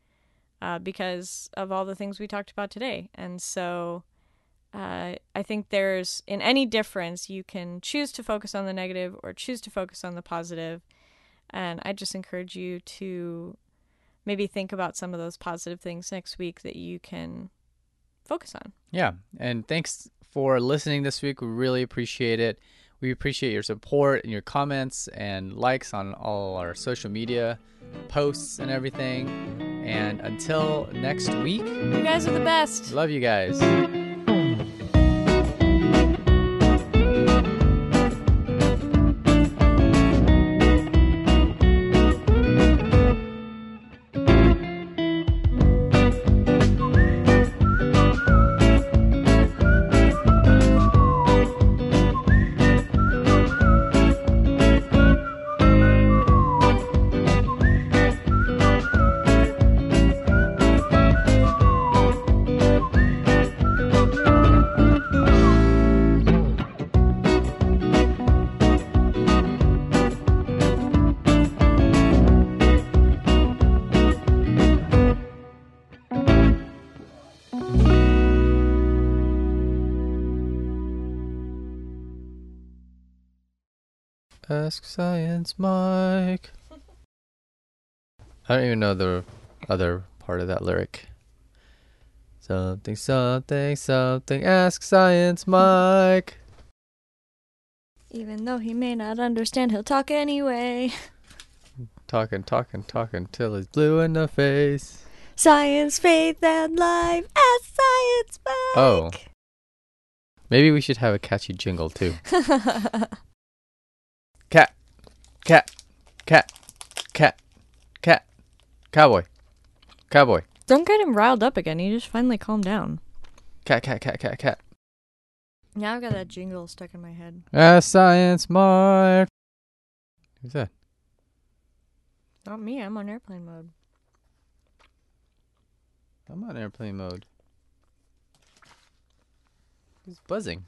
uh, because of all the things we talked about today. And so uh, I think there's, in any difference, you can choose to focus on the negative or choose to focus on the positive. And I just encourage you to maybe think about some of those positive things next week that you can focus on. Yeah. And thanks for listening this week. We really appreciate it. We appreciate your support and your comments and likes on all our social media posts and everything. And until next week, You guys are the best. love you guys. Ask Science Mike. I don't even know the other part of that lyric. Something, something, something. Ask Science Mike. Even though he may not understand, he'll talk anyway. Talking, talking, talking till he's blue in the face. Science, faith, and life. Ask Science oh. Mike. Oh. Maybe we should have a catchy jingle too. Cat, cat, cat, cat, cat, cowboy, cowboy, Don't get him riled up again. You just finally calm down. cat, cat, cat, cat, cat. Now I've got that jingle stuck in my head. Ask Science Mike. Who's that? Not me. I'm on airplane mode. I'm on airplane mode. Who's buzzing?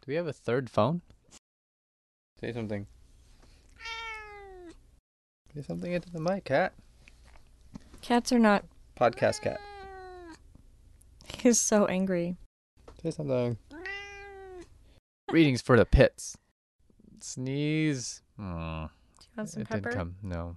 Do we have a third phone? Say something. Say something into the mic, cat. Cats are not. Podcast cat. He's so angry. Say something. Readings for the pits. Sneeze. Mm, Do you want some it pepper? didn't come. No.